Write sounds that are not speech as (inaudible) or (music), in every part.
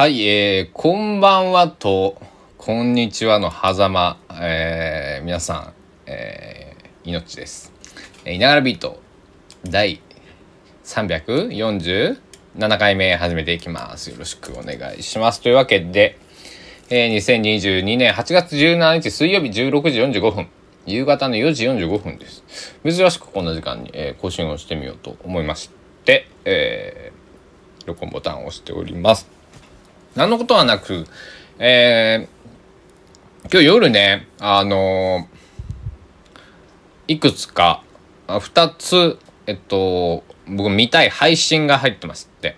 はい、えー、こんばんはと、こんにちはの狭間、えー、皆さん、えー、命です。えー、いながらビート、第347回目始めていきます。よろしくお願いします。というわけで、えー、2022年8月17日水曜日16時45分。夕方の4時45分です。珍しくこんな時間に、えー更新をしてみようと思いまして、えー録音ボタンを押しております。何のことはなく、えー今日夜ね、あのーいくつか、あ2つ、えっと、僕見たい配信が入ってますって。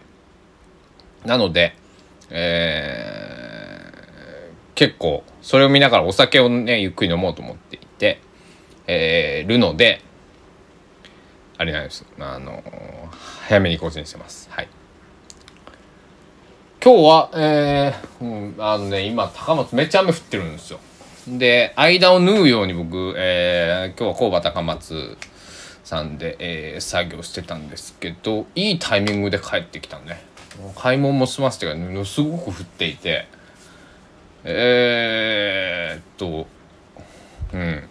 なので、えー結構、それを見ながらお酒をね、ゆっくり飲もうと思っていて、えーるので、あれなんです。あのー早めに更新してます。はい。今日は、えーうん、あのね、今、高松めっちゃ雨降ってるんですよ。で、間を縫うように僕、えー今日は工場高松さんで、えー作業してたんですけど、いいタイミングで帰ってきたね。買い物も済ませてから、ね、すごく降っていて、えーっと、うん。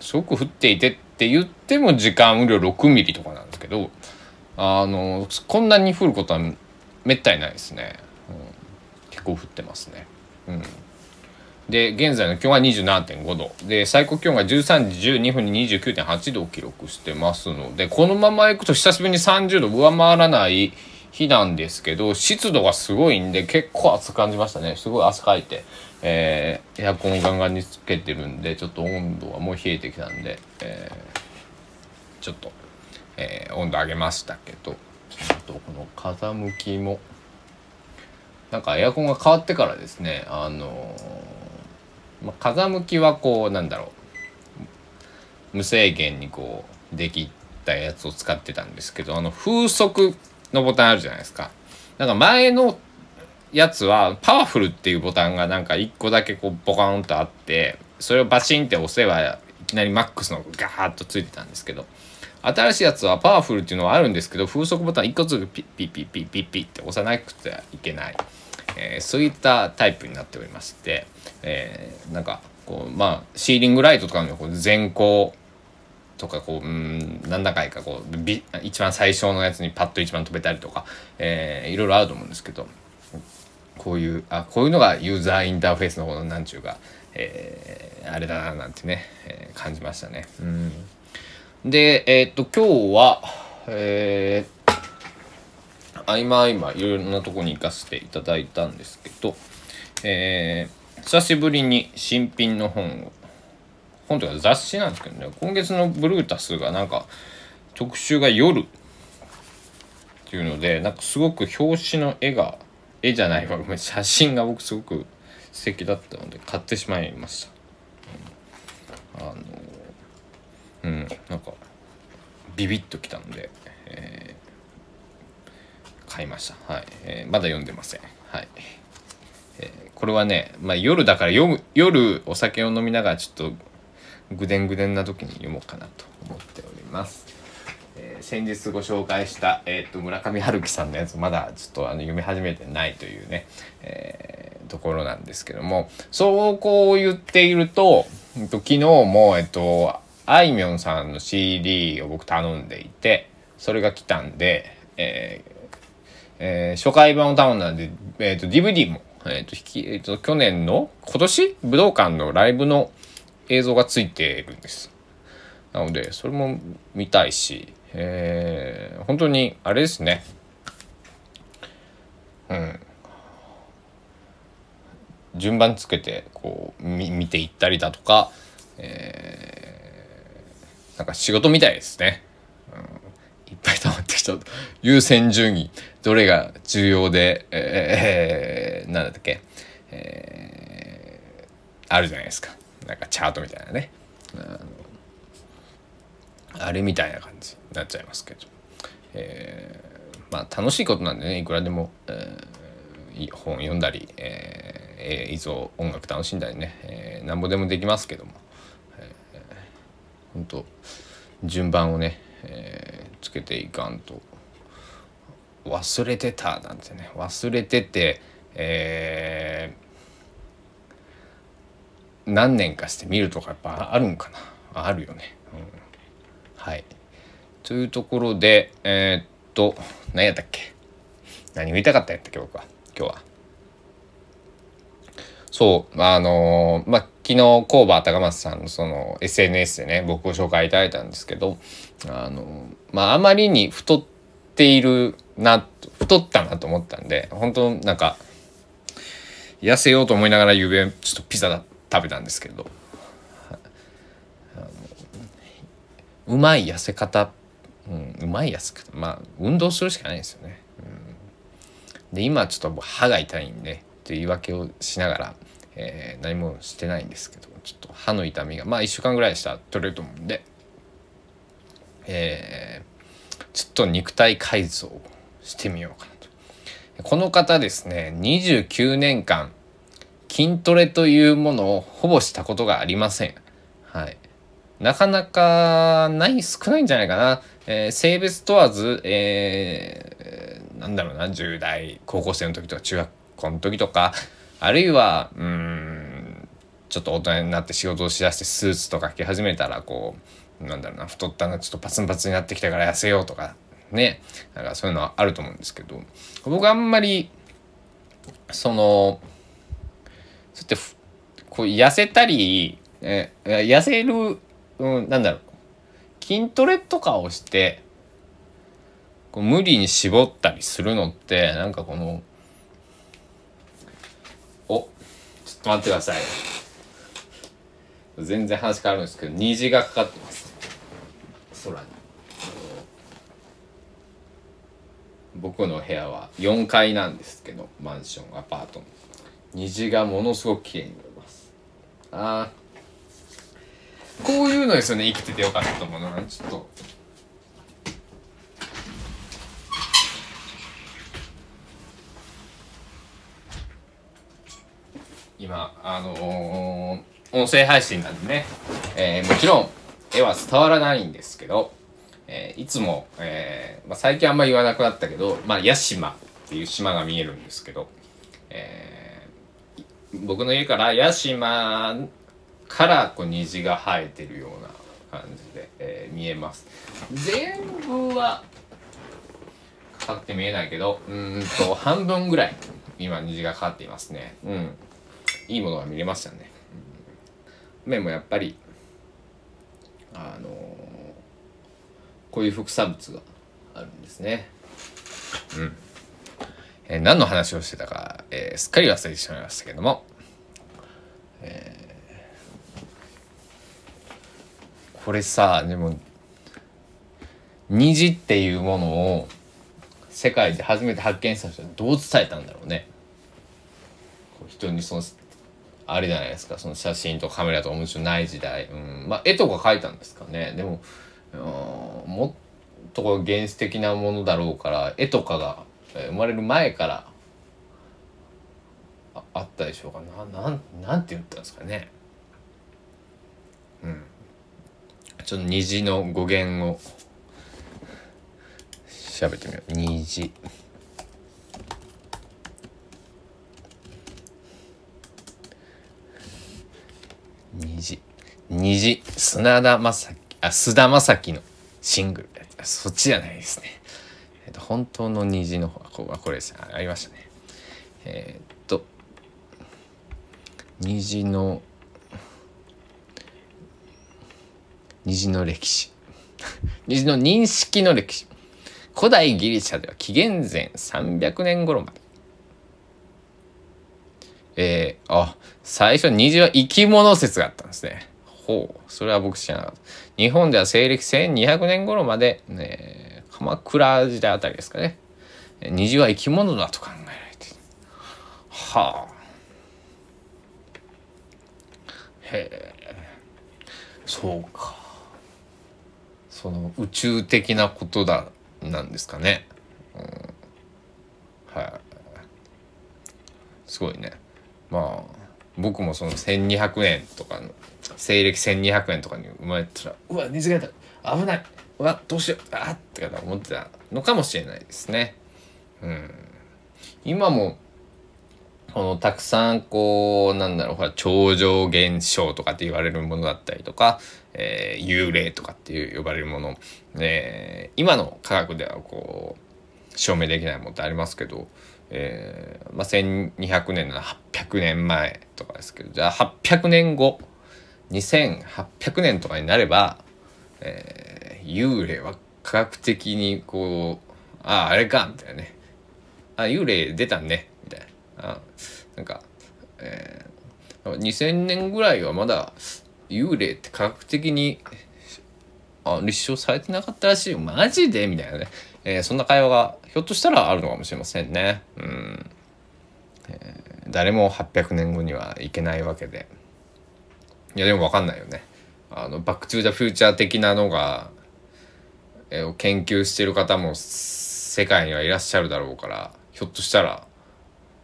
すごく降っていてって言っても時間雨量6ミリとかなんですけど、あの、こんなに降ることはめったにないですね。うん結構降ってますね。うん。で、現在の気温は27.5度。で、最高気温が13時12分に29.8度を記録してますので、このまま行くと久しぶりに30度上回らない日なんですけど、湿度がすごいんで結構暑く感じましたね。すごい汗かいて、えーエアコンをガンガンにつけてるんで、ちょっと温度はもう冷えてきたんで、えーちょっと、えー温度上げましたけど、あとこの風向きも、なんかエアコンが変わってからですね、あのーま、風向きはこうなんだろう無制限にこうできたやつを使ってたんですけどあの風速のボタンあるじゃないですか。なんか前のやつはパワフルっていうボタンがなんか1個だけこうボカーンとあってそれをバチンって押せばいきなりマックスのガーッとついてたんですけど新しいやつはパワフルっていうのはあるんですけど風速ボタン1個ずつピッピッピッピッピッピッって押さなくてはいけない、えーそういったタイプになっておりまして、えーなんかこうまあシーリングライトとかのこう全光とかこううん何だかいかこう一番最初のやつにパッと一番飛べたりとか、えーいろいろあると思うんですけどこういうあこういうのがユーザーインターフェースの方のなんちゅうか、えーあれだななんてね、えー感じましたね。うんでえーっと今日はえー合間合間いろいろなとこに行かせていただいたんですけど、えー久しぶりに新品の本を本というか雑誌なんですけどね今月のブルータスがなんか特集が夜っていうのでなんかすごく表紙の絵が絵じゃないわごめん写真が僕すごく素敵だったので買ってしまいました、あのうんなんかビビッときたので、えー買いました。はい、えーまだ読んでません。はい。えーこれはね、まあ、夜だから読む夜お酒を飲みながらちょっとぐでんぐでんな時に読もうかなと思っております。え先日ご紹介した、えー、と村上春樹さんのやつまだちょっとあの読み始めてないというね、えーところなんですけどもそうこう言っていると,、うんと昨日も、えっとあいみょんさんの CD を僕頼んでいてそれが来たんで、えーえー初回版を頼んだんで、えー、と DVD も、えーと引きえー、と去年の今年？武道館のライブの映像がついてるんです。なのでそれも見たいし、えー本当にあれですね。うん。順番つけてこう見見ていったりだとか、えーなんか仕事みたいですね。うん。いっぱい溜まってきちゃうと優先順位どれが重要で、えー、なんだっけ、えーあるじゃないですか。なんかチャートみたいなね。あれみたいな感じになっちゃいますけど、えーまあ楽しいことなんでねいくらでも、えー本読んだり、えー映像音楽楽しんだりね、えーなんぼでもできますけども、本当順番をね、えーつけていかんと。忘れてたなんてね。忘れててえー、何年かして見るとかやっぱあるんかな。あるよね、うん、はい。というところでえー、っと何やったっけ。何を言いたかったやったっけ僕は。今日は。そうあのー、まあ昨日コーバー高松さんのその SNS でね僕を紹介いただいたんですけどあのまああまりに太っているな太ったなと思ったんで本当なんか痩せようと思いながらゆうべちょっとピザ食べたんですけどうまい痩せ方、うん、うまい痩せ方まあ運動するしかないですよね。うん、で今ちょっと歯が痛いんでっていう言い訳をしながら、えー、何もしてないんですけどちょっと歯の痛みがまあ1週間ぐらいしたら取れると思うんで、えー、ちょっと肉体改造してみようかなと。この方ですね29年間筋トレというものをほぼしたことがありません。はい。なかなかない少ないんじゃないかな。えー、性別問わず、えー、なんだろうな10代高校生の時とか中学校の時とかあるいはうんちょっと大人になって仕事をしだしてスーツとか着始めたらこうなんだろうな太ったなちょっとパツンパツになってきたから痩せようとかね。なんかそういうのはあると思うんですけど僕あんまりそのそうやってこう痩せたり、え痩せる、うん、なんだろう筋トレとかをしてこう無理に絞ったりするのってなんかこのおちょっと待ってください。全然話変わるんですけど虹がかかってます。空に。僕の部屋は4階なんですけどマンションアパートの虹がものすごく綺麗に見えます。ああこういうのですよね。生きててよかったと思うなちょっと今あのー、音声配信なんでね、えー、もちろん絵は伝わらないんですけど、えー、いつも、えまあ、最近あんま言わなくなったけど、まあ、屋島っていう島が見えるんですけど、え、僕の家から屋島からこう虹が生えてるような感じで、え、見えます。全部はかかって見えないけどうんと半分ぐらい今虹がかかっていますね。うん。いいものが見れましたね、うん、目もやっぱりあのー、こういう副産物があるんですね。うん。えー、何の話をしてたか、えー、すっかり忘れてしまいましたけども、えーこれさでも虹っていうものを世界で初めて発見した人はどう伝えたんだろうね。人にそのあれじゃないですか。その写真とカメラとかもちろんない時代、うん、まあ絵とか描いたんですかね。でももっと原始的なものだろうから絵とかが生まれる前からああったでしょうか。ななんなんて言ったんですかね。うん。ちょっと虹の語源を調べてみよう。虹。虹。虹。砂田正樹あ須田将暉のシングルそっちじゃないですね、えっと、本当の虹の方はここれですね。ありましたね。えー、っと虹の虹の歴史。(laughs) 虹の認識の歴史。古代ギリシャでは紀元前300年頃まで。えー、あ最初虹は生き物説があったんですね。ほうそれは僕知らなかった。日本では西暦1200年頃まで、ね、鎌倉時代あたりですかね。虹は生き物だと考えられてはあ。へえ。そうか。その宇宙的なことだなんですかね。うん、はい、すごいね。まあ僕もその1200年とかの西暦1200年とかに生まれたらうわ水が出た。危ない。うわどうしよう。あって思ってたのかもしれないですね。うん、今もこのたくさんこうなんだろうほら超常現象とかって言われるものだったりとか、えー、幽霊とかっていう呼ばれるもの、えー、今の科学ではこう証明できないものってありますけど、えーまあ、1200年なら800年前とかですけどじゃあ800年後2800年とかになれば、えー、幽霊は科学的にこうあああれかみたいなね。あ幽霊出たね。みたいな。あなんか、えー、2000年ぐらいはまだ幽霊って科学的にあ立証されてなかったらしいよ。マジで？みたいなね、えー、そんな会話がひょっとしたらあるのかもしれませんね。うん、えー、誰も800年後にはいけないわけで。いやでも分かんないよね。あのバック・トゥ・ザ・フューチャー的なのが、えー、研究してる方も世界にはいらっしゃるだろうからひょっとしたら、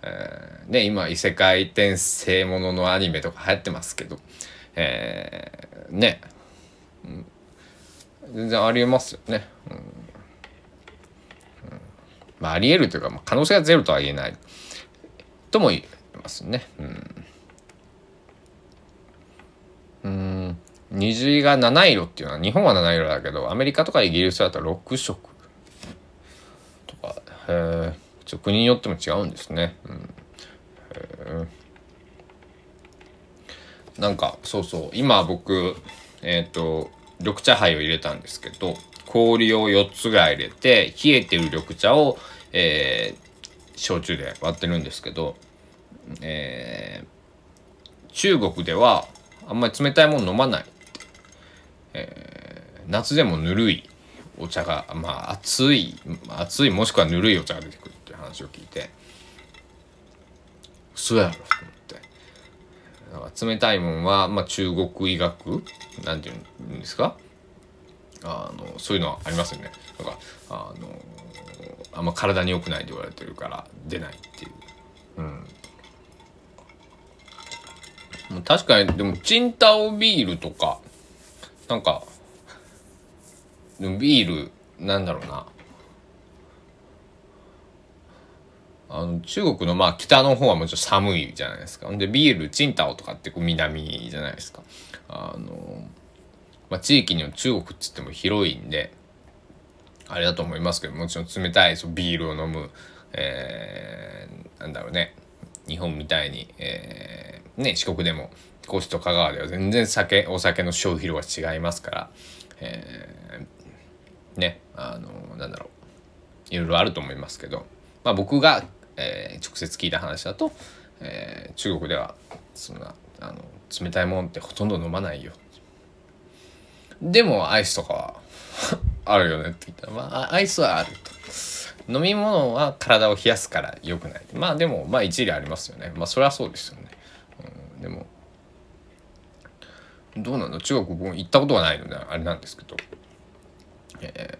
えー、ね今異世界転生もののアニメとか流行ってますけど、えー、ね、うん、全然ありえますよね。うん、まあ、ありえるというか、まあ、可能性がゼロとは言えない。とも言えますね。うん。うん。虹が七色っていうのは日本は七色だけどアメリカとかイギリスだと6色。えちょ国によっても違うんですね。うん。えー、なんかそうそう。今僕えっ、ー、と緑茶杯を入れたんですけど氷を4つぐらい入れて冷えてる緑茶を、えー、焼酎で割ってるんですけど、えー、中国ではあんまり冷たいもの飲まない、えー、夏でもぬるいお茶がまあ熱い熱いもしくはぬるいお茶が出てくるっていう話を聞いてそうやろと思って。冷たいもんは、まあ、中国医学なんていうんですか？あのそういうのはありますよね。だからあのあんま体に良くないって言われてるから出ないっていう。うん。確かにでもチンタオビールとかなんかでもビールなんだろうな。あの中国のまあ北の方はもちろん寒いじゃないですか。でビールチンタオとかってこう南じゃないですか。あの、まあ、地域には中国っつっても広いんであれだと思いますけどもちろん冷たいそうビールを飲む、えー、なんだろうね日本みたいに、えー、ね四国でも高知と香川では全然酒お酒の消費量が違いますから、えー、ねあのなんだろういろいろあると思いますけど、まあ、僕が、えー、直接聞いた話だと、えー、中国ではそんなあの冷たいもんってほとんど飲まないよでもアイスとかはあるよねって言ったら、まあ、アイスはあると。飲み物は体を冷やすから良くない。まあでもまあ一理ありますよね。まあそれはそうですよね、うん、でもどうなんだ中国僕行ったことがないのであれなんですけど。え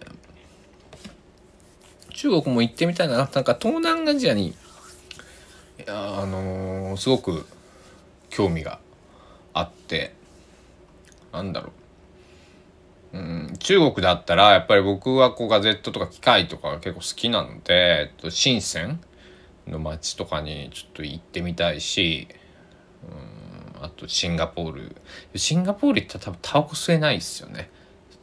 ー、中国も行ってみたいな。なんか東南アジアにあのー、すごく興味があって。なんだろう、うん、中国だったらやっぱり僕はこうガゼットとか機械とかが結構好きなので、えっと、深センの街とかにちょっと行ってみたいし、うん、あとシンガポール。シンガポール行ったら多分タバコ吸えないですよね。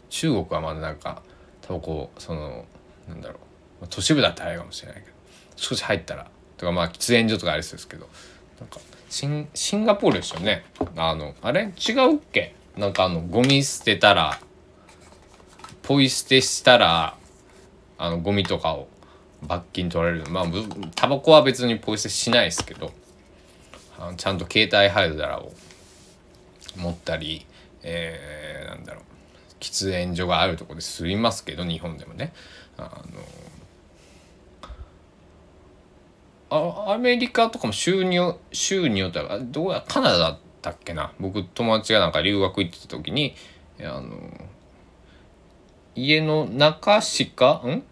中国はまだなんかタバコそのなんだろう。都市部だったらあれかもしれないけど。少し入ったら。とかまあ喫煙所とかありそうですけど。なんかシンシンガポールですよね。あのあれ？違うっけ？なんかあのゴミ捨てたらポイ捨てしたらあのゴミとかを罰金取られる。まあタバコは別にポイ捨てしないですけどあのちゃんと携帯ハイダーを持ったり、えー、なんだろう。喫煙所があるとこで吸いますけど日本でもね。あのあアメリカとかも収入収入とかどうやカナダだったっけな。僕友達がなんか留学行ってた時にあの家の中しかん？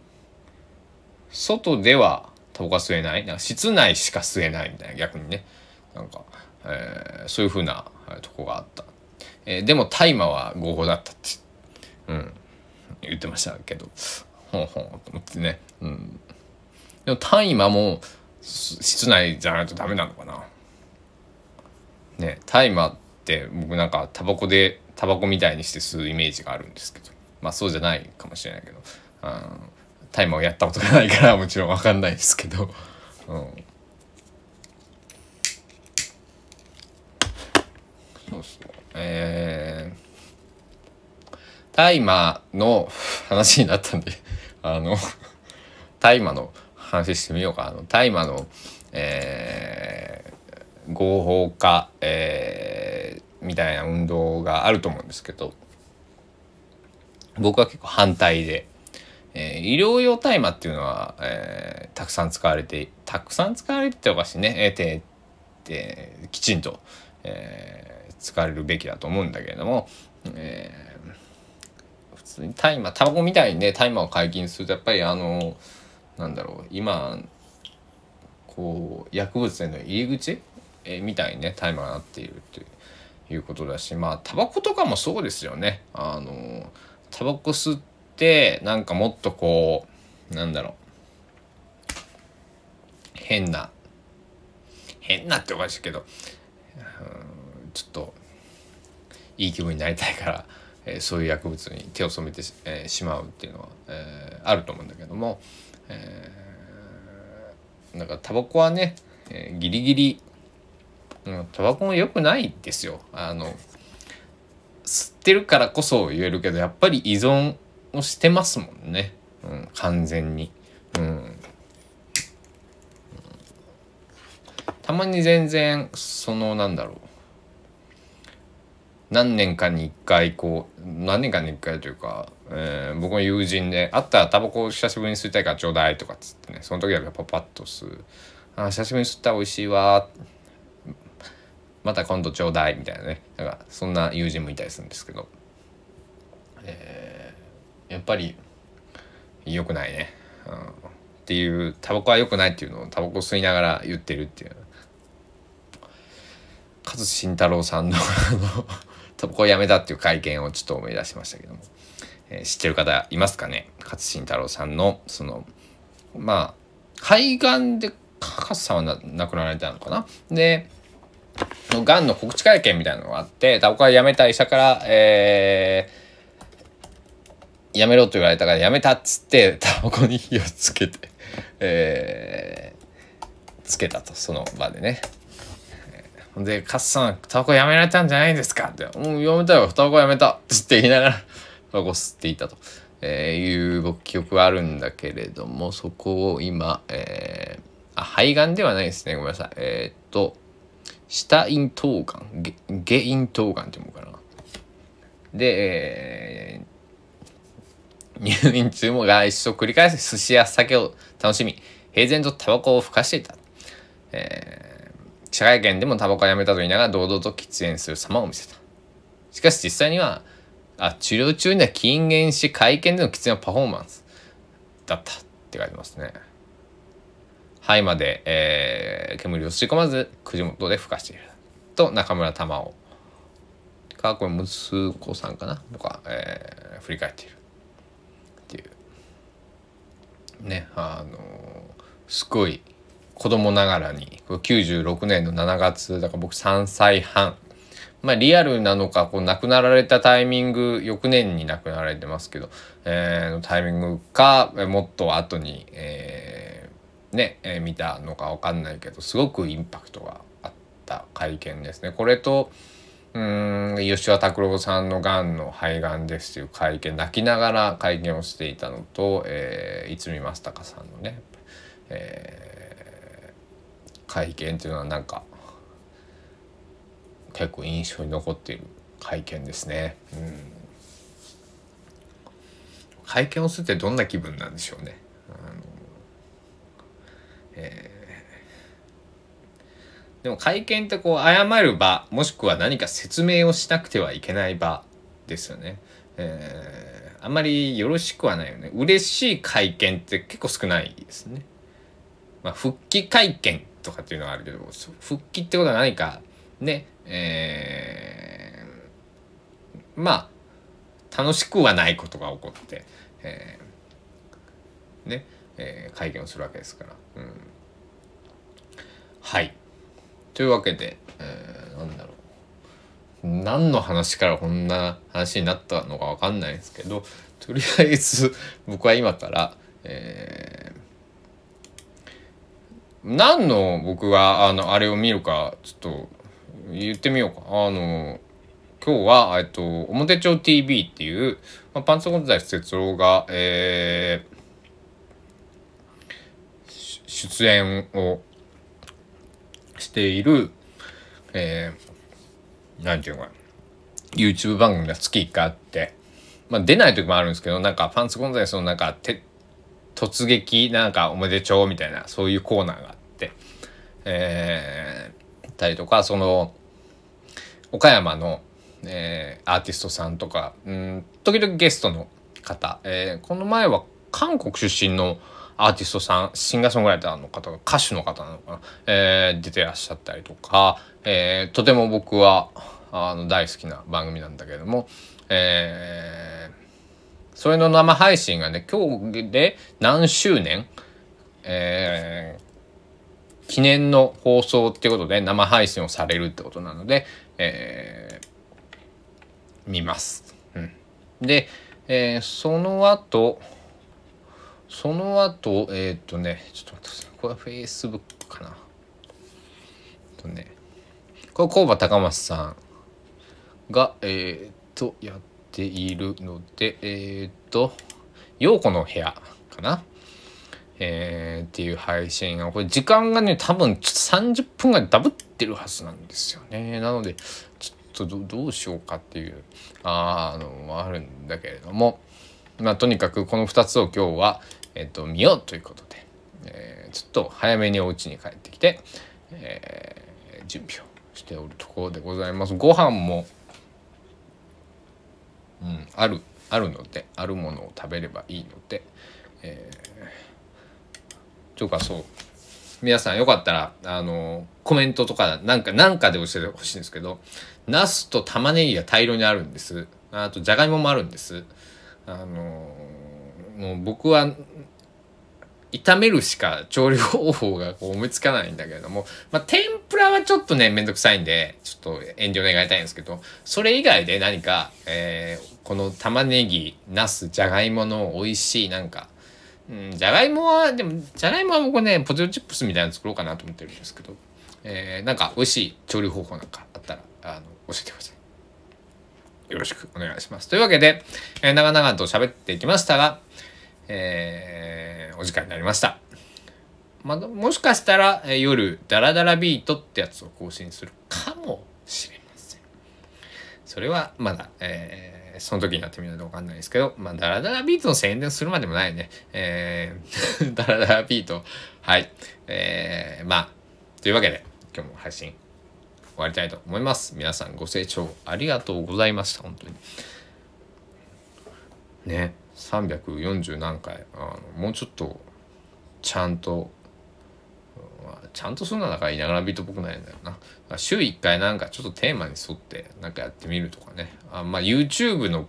外ではタバコ吸えない？なんか室内しか吸えないみたいな逆にね。なんか、えー、そういうふうなとこがあった、えー、でも大麻は合法だったってうん。言ってましたけど。ほんほんと思ってね。うん。でも大麻も室内じゃないとダメなのかな。ね大麻って僕なんかタバコでタバコみたいにして吸うイメージがあるんですけど。まあそうじゃないかもしれないけど大麻をやったことがないから (laughs) もちろん分かんないですけど、うん、そうそうえー、大麻の話になったんで (laughs) あの大麻の話してみようか。あの大麻のえー、合法化、えー、みたいな運動があると思うんですけど僕は結構反対で、えー、医療用大麻っていうのは、えー、たくさん使われてたくさん使われてっておかしいね、えー、ててきちんと、えー、使われるべきだと思うんだけれども、えー、普通に大麻タバコみたいにね大麻を解禁するとやっぱりあのなんだろう今こう薬物への入り口、えー、みたいにね大麻がなっているということだしまあタバコとかもそうですよね。あのタバコ吸ってなんかもっとこうなんだろう変な変なっておかしいけど、ちょっといい気分になりたいから、えー、そういう薬物に手を染めてし,、えー、しまうっていうのは、えー、あると思うんだけども、えー、なんかタバコはね、えー、ギリギリ、うん、タバコも良くないですよ。あのってるからこそ言えるけどやっぱり依存をしてますもんね、うん、完全に。うん。たまに全然そのなんだろう。何年かに一回こう何年かに一回というか、えー、僕の友人で「会ったらタバコを久しぶりに吸いたいからちょうだい」とかっつってねその時だけパパッと吸う「あ久しぶりに吸ったら美味しいわ」また今度ちょうだいみたいなね。なんかそんな友人もいたりするんですけど、えー、やっぱり良くないね、うん、っていうタバコは良くないっていうのをタバコ吸いながら言ってるっていう。勝慎太郎さんのタバコをやめたっていう会見をちょっと思い出しましたけども、えー、知ってる方いますかね？勝慎太郎さんのそのまあ肺がんで勝さんは亡くなられたのかな？でのがんの告知会見みたいなのがあってタバコはやめた医者からえー、やめろと言われたからやめたっつってタバコに火をつけてえー、つけたとその場でねで、カッさん、タバコやめられたんじゃないですか？って、うん、やめたよ、タバコやめたって言いながら、タバコ吸っていたと、えー、いう僕記憶はあるんだけれども、そこを今、えー、あ、肺がんではないですね。ごめんなさい。えー、っと、下咽頭がん、下咽頭がんっていうかな。で、えー、入院中も外出を繰り返し寿司や酒を楽しみ、平然とタバコをふかしていた。えー記者会見でもタバコをやめたと言いながら堂々と喫煙する様を見せた。しかし実際には、あ、治療中には禁煙し会見での喫煙はパフォーマンスだったって書いてますね。肺まで、えー、煙を吸い込まず口元でふかしている。と中村玉緒。かこれ息子さんかな？とか、えー、振り返っている。っていう。ねあのー、すごい子供ながらに96年の7月だから僕3歳半。まあリアルなのかこう亡くなられたタイミング翌年に亡くなられてますけど、えー、のタイミングかもっと後に、えー、ね、えー、見たのか分かんないけどすごくインパクトがあった会見ですね。これとうん吉田拓郎さんのがんの肺がんですという会見泣きながら会見をしていたのと、えー、逸見正隆さんのね、えー会見っていうのはなんか結構印象に残っている会見ですね。うん、会見をするってどんな気分なんでしょうね。えー、でも会見ってこう謝る場もしくは何か説明をしなくてはいけない場ですよね。えー、あんまりよろしくはないよね。嬉しい会見って結構少ないですね。まあ、復帰会見とかっていうのはあるけど復帰ってことは何かね。えー、まあ楽しくはないことが起こって、えー、ね、えー、会見をするわけですから。うん。はい。というわけで、えー、なんだろう。何の話からこんな話になったのかわかんないですけどとりあえず (laughs) 僕は今から、えー、何の僕があのあれを見るかちょっと言ってみようか。あの今日は、えっと、表町 TV っていう、まあ、パンツゴンザイス哲郎が、えー、出演をしている、えー、なんていうのかな、YouTube 番組が月1回あって、まあ出ない時もあるんですけど、なんかパンツゴンザイスのなんか、て突撃なんかおめでちょうみたいな、そういうコーナーがあって、えー、たりとか、その、岡山の、えー、アーティストさんとか、うん、時々ゲストの方、えー、この前は韓国出身のアーティストさんシンガーソングライターの方が歌手の方なのかな、えー、出てらっしゃったりとか、えー、とても僕はあの大好きな番組なんだけれども、えー、それの生配信がね今日で何周年、えー、記念の放送っていうことで生配信をされるってことなので、えー、見ます。うん、で、えー、その後その後えっ、ー、とねちょっと待ってください。これは Facebook かな。えっとねこれ工場高松さんがえっ、ー、とやっているのでえっ、ー、と陽子の部屋かな。えー、っていう配信がこれ時間がね多分30分ぐらいダブってるはずなんですよね。なのでちょっとどうしようかっていうああのあるんだけれども。まあとにかくこの2つを今日は、えっと、見ようということで、えー、ちょっと早めにお家に帰ってきて、えー、準備をしておるところでございます。ご飯も、うん、あるあるのであるものを食べればいいので、えー、とかそう皆さんよかったらあのコメントとかなんかなんかで教えてほしいんですけどナスと玉ねぎが大量にあるんですあとじゃがいももあるんですあのもう僕は炒めるしか調理方法が思いつかないんだけれども、まあ、天ぷらはちょっとね、めんどくさいんで、ちょっと遠慮願いたいんですけど、それ以外で何か、えー、この玉ねぎ、ナス、じゃがいもの美味しい、なんか、うん、じゃがいもは、でも、じゃがいもは僕ね、ポテトチップスみたいなの作ろうかなと思ってるんですけど、えー、なんか美味しい調理方法なんかあったら、あの、教えてください。よろしくお願いします。というわけで、えー、長々と喋っていきましたが、えー、お時間になりました。まあ、もしかしたら、え、夜、ダラダラビートってやつを更新するかもしれません。それはまだ、えー、その時になってみないとわかんないですけど、まあ、ダラダラビートの宣伝するまでもないね。えー、(laughs) ダラダラビート。はい。えー、まあ、というわけで、今日も配信終わりたいと思います。皆さんご清聴ありがとうございました。本当に。ね。340何回あのもうちょっとちゃんと、まあ、ちゃんとするのはだからいながらビートっぽくないんだよな週1回なんかちょっとテーマに沿ってなんかやってみるとかねあまあ YouTube の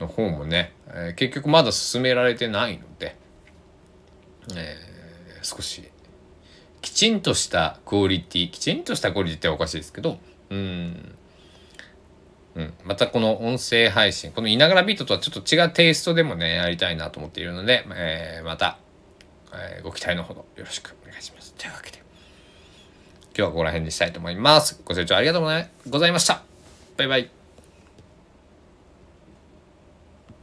の方もね、えー、結局まだ進められてないので、えー、少しちんとしたクオリティきちんとしたクオリティっておかしいですけどうんうん、またこの音声配信、このいながらビートとはちょっと違うテイストでもね、やりたいなと思っているので、えー、また、えー、ご期待のほどよろしくお願いします。というわけで、今日はここら辺にしたいと思います。ご清聴ありがとうございました。バイバイ。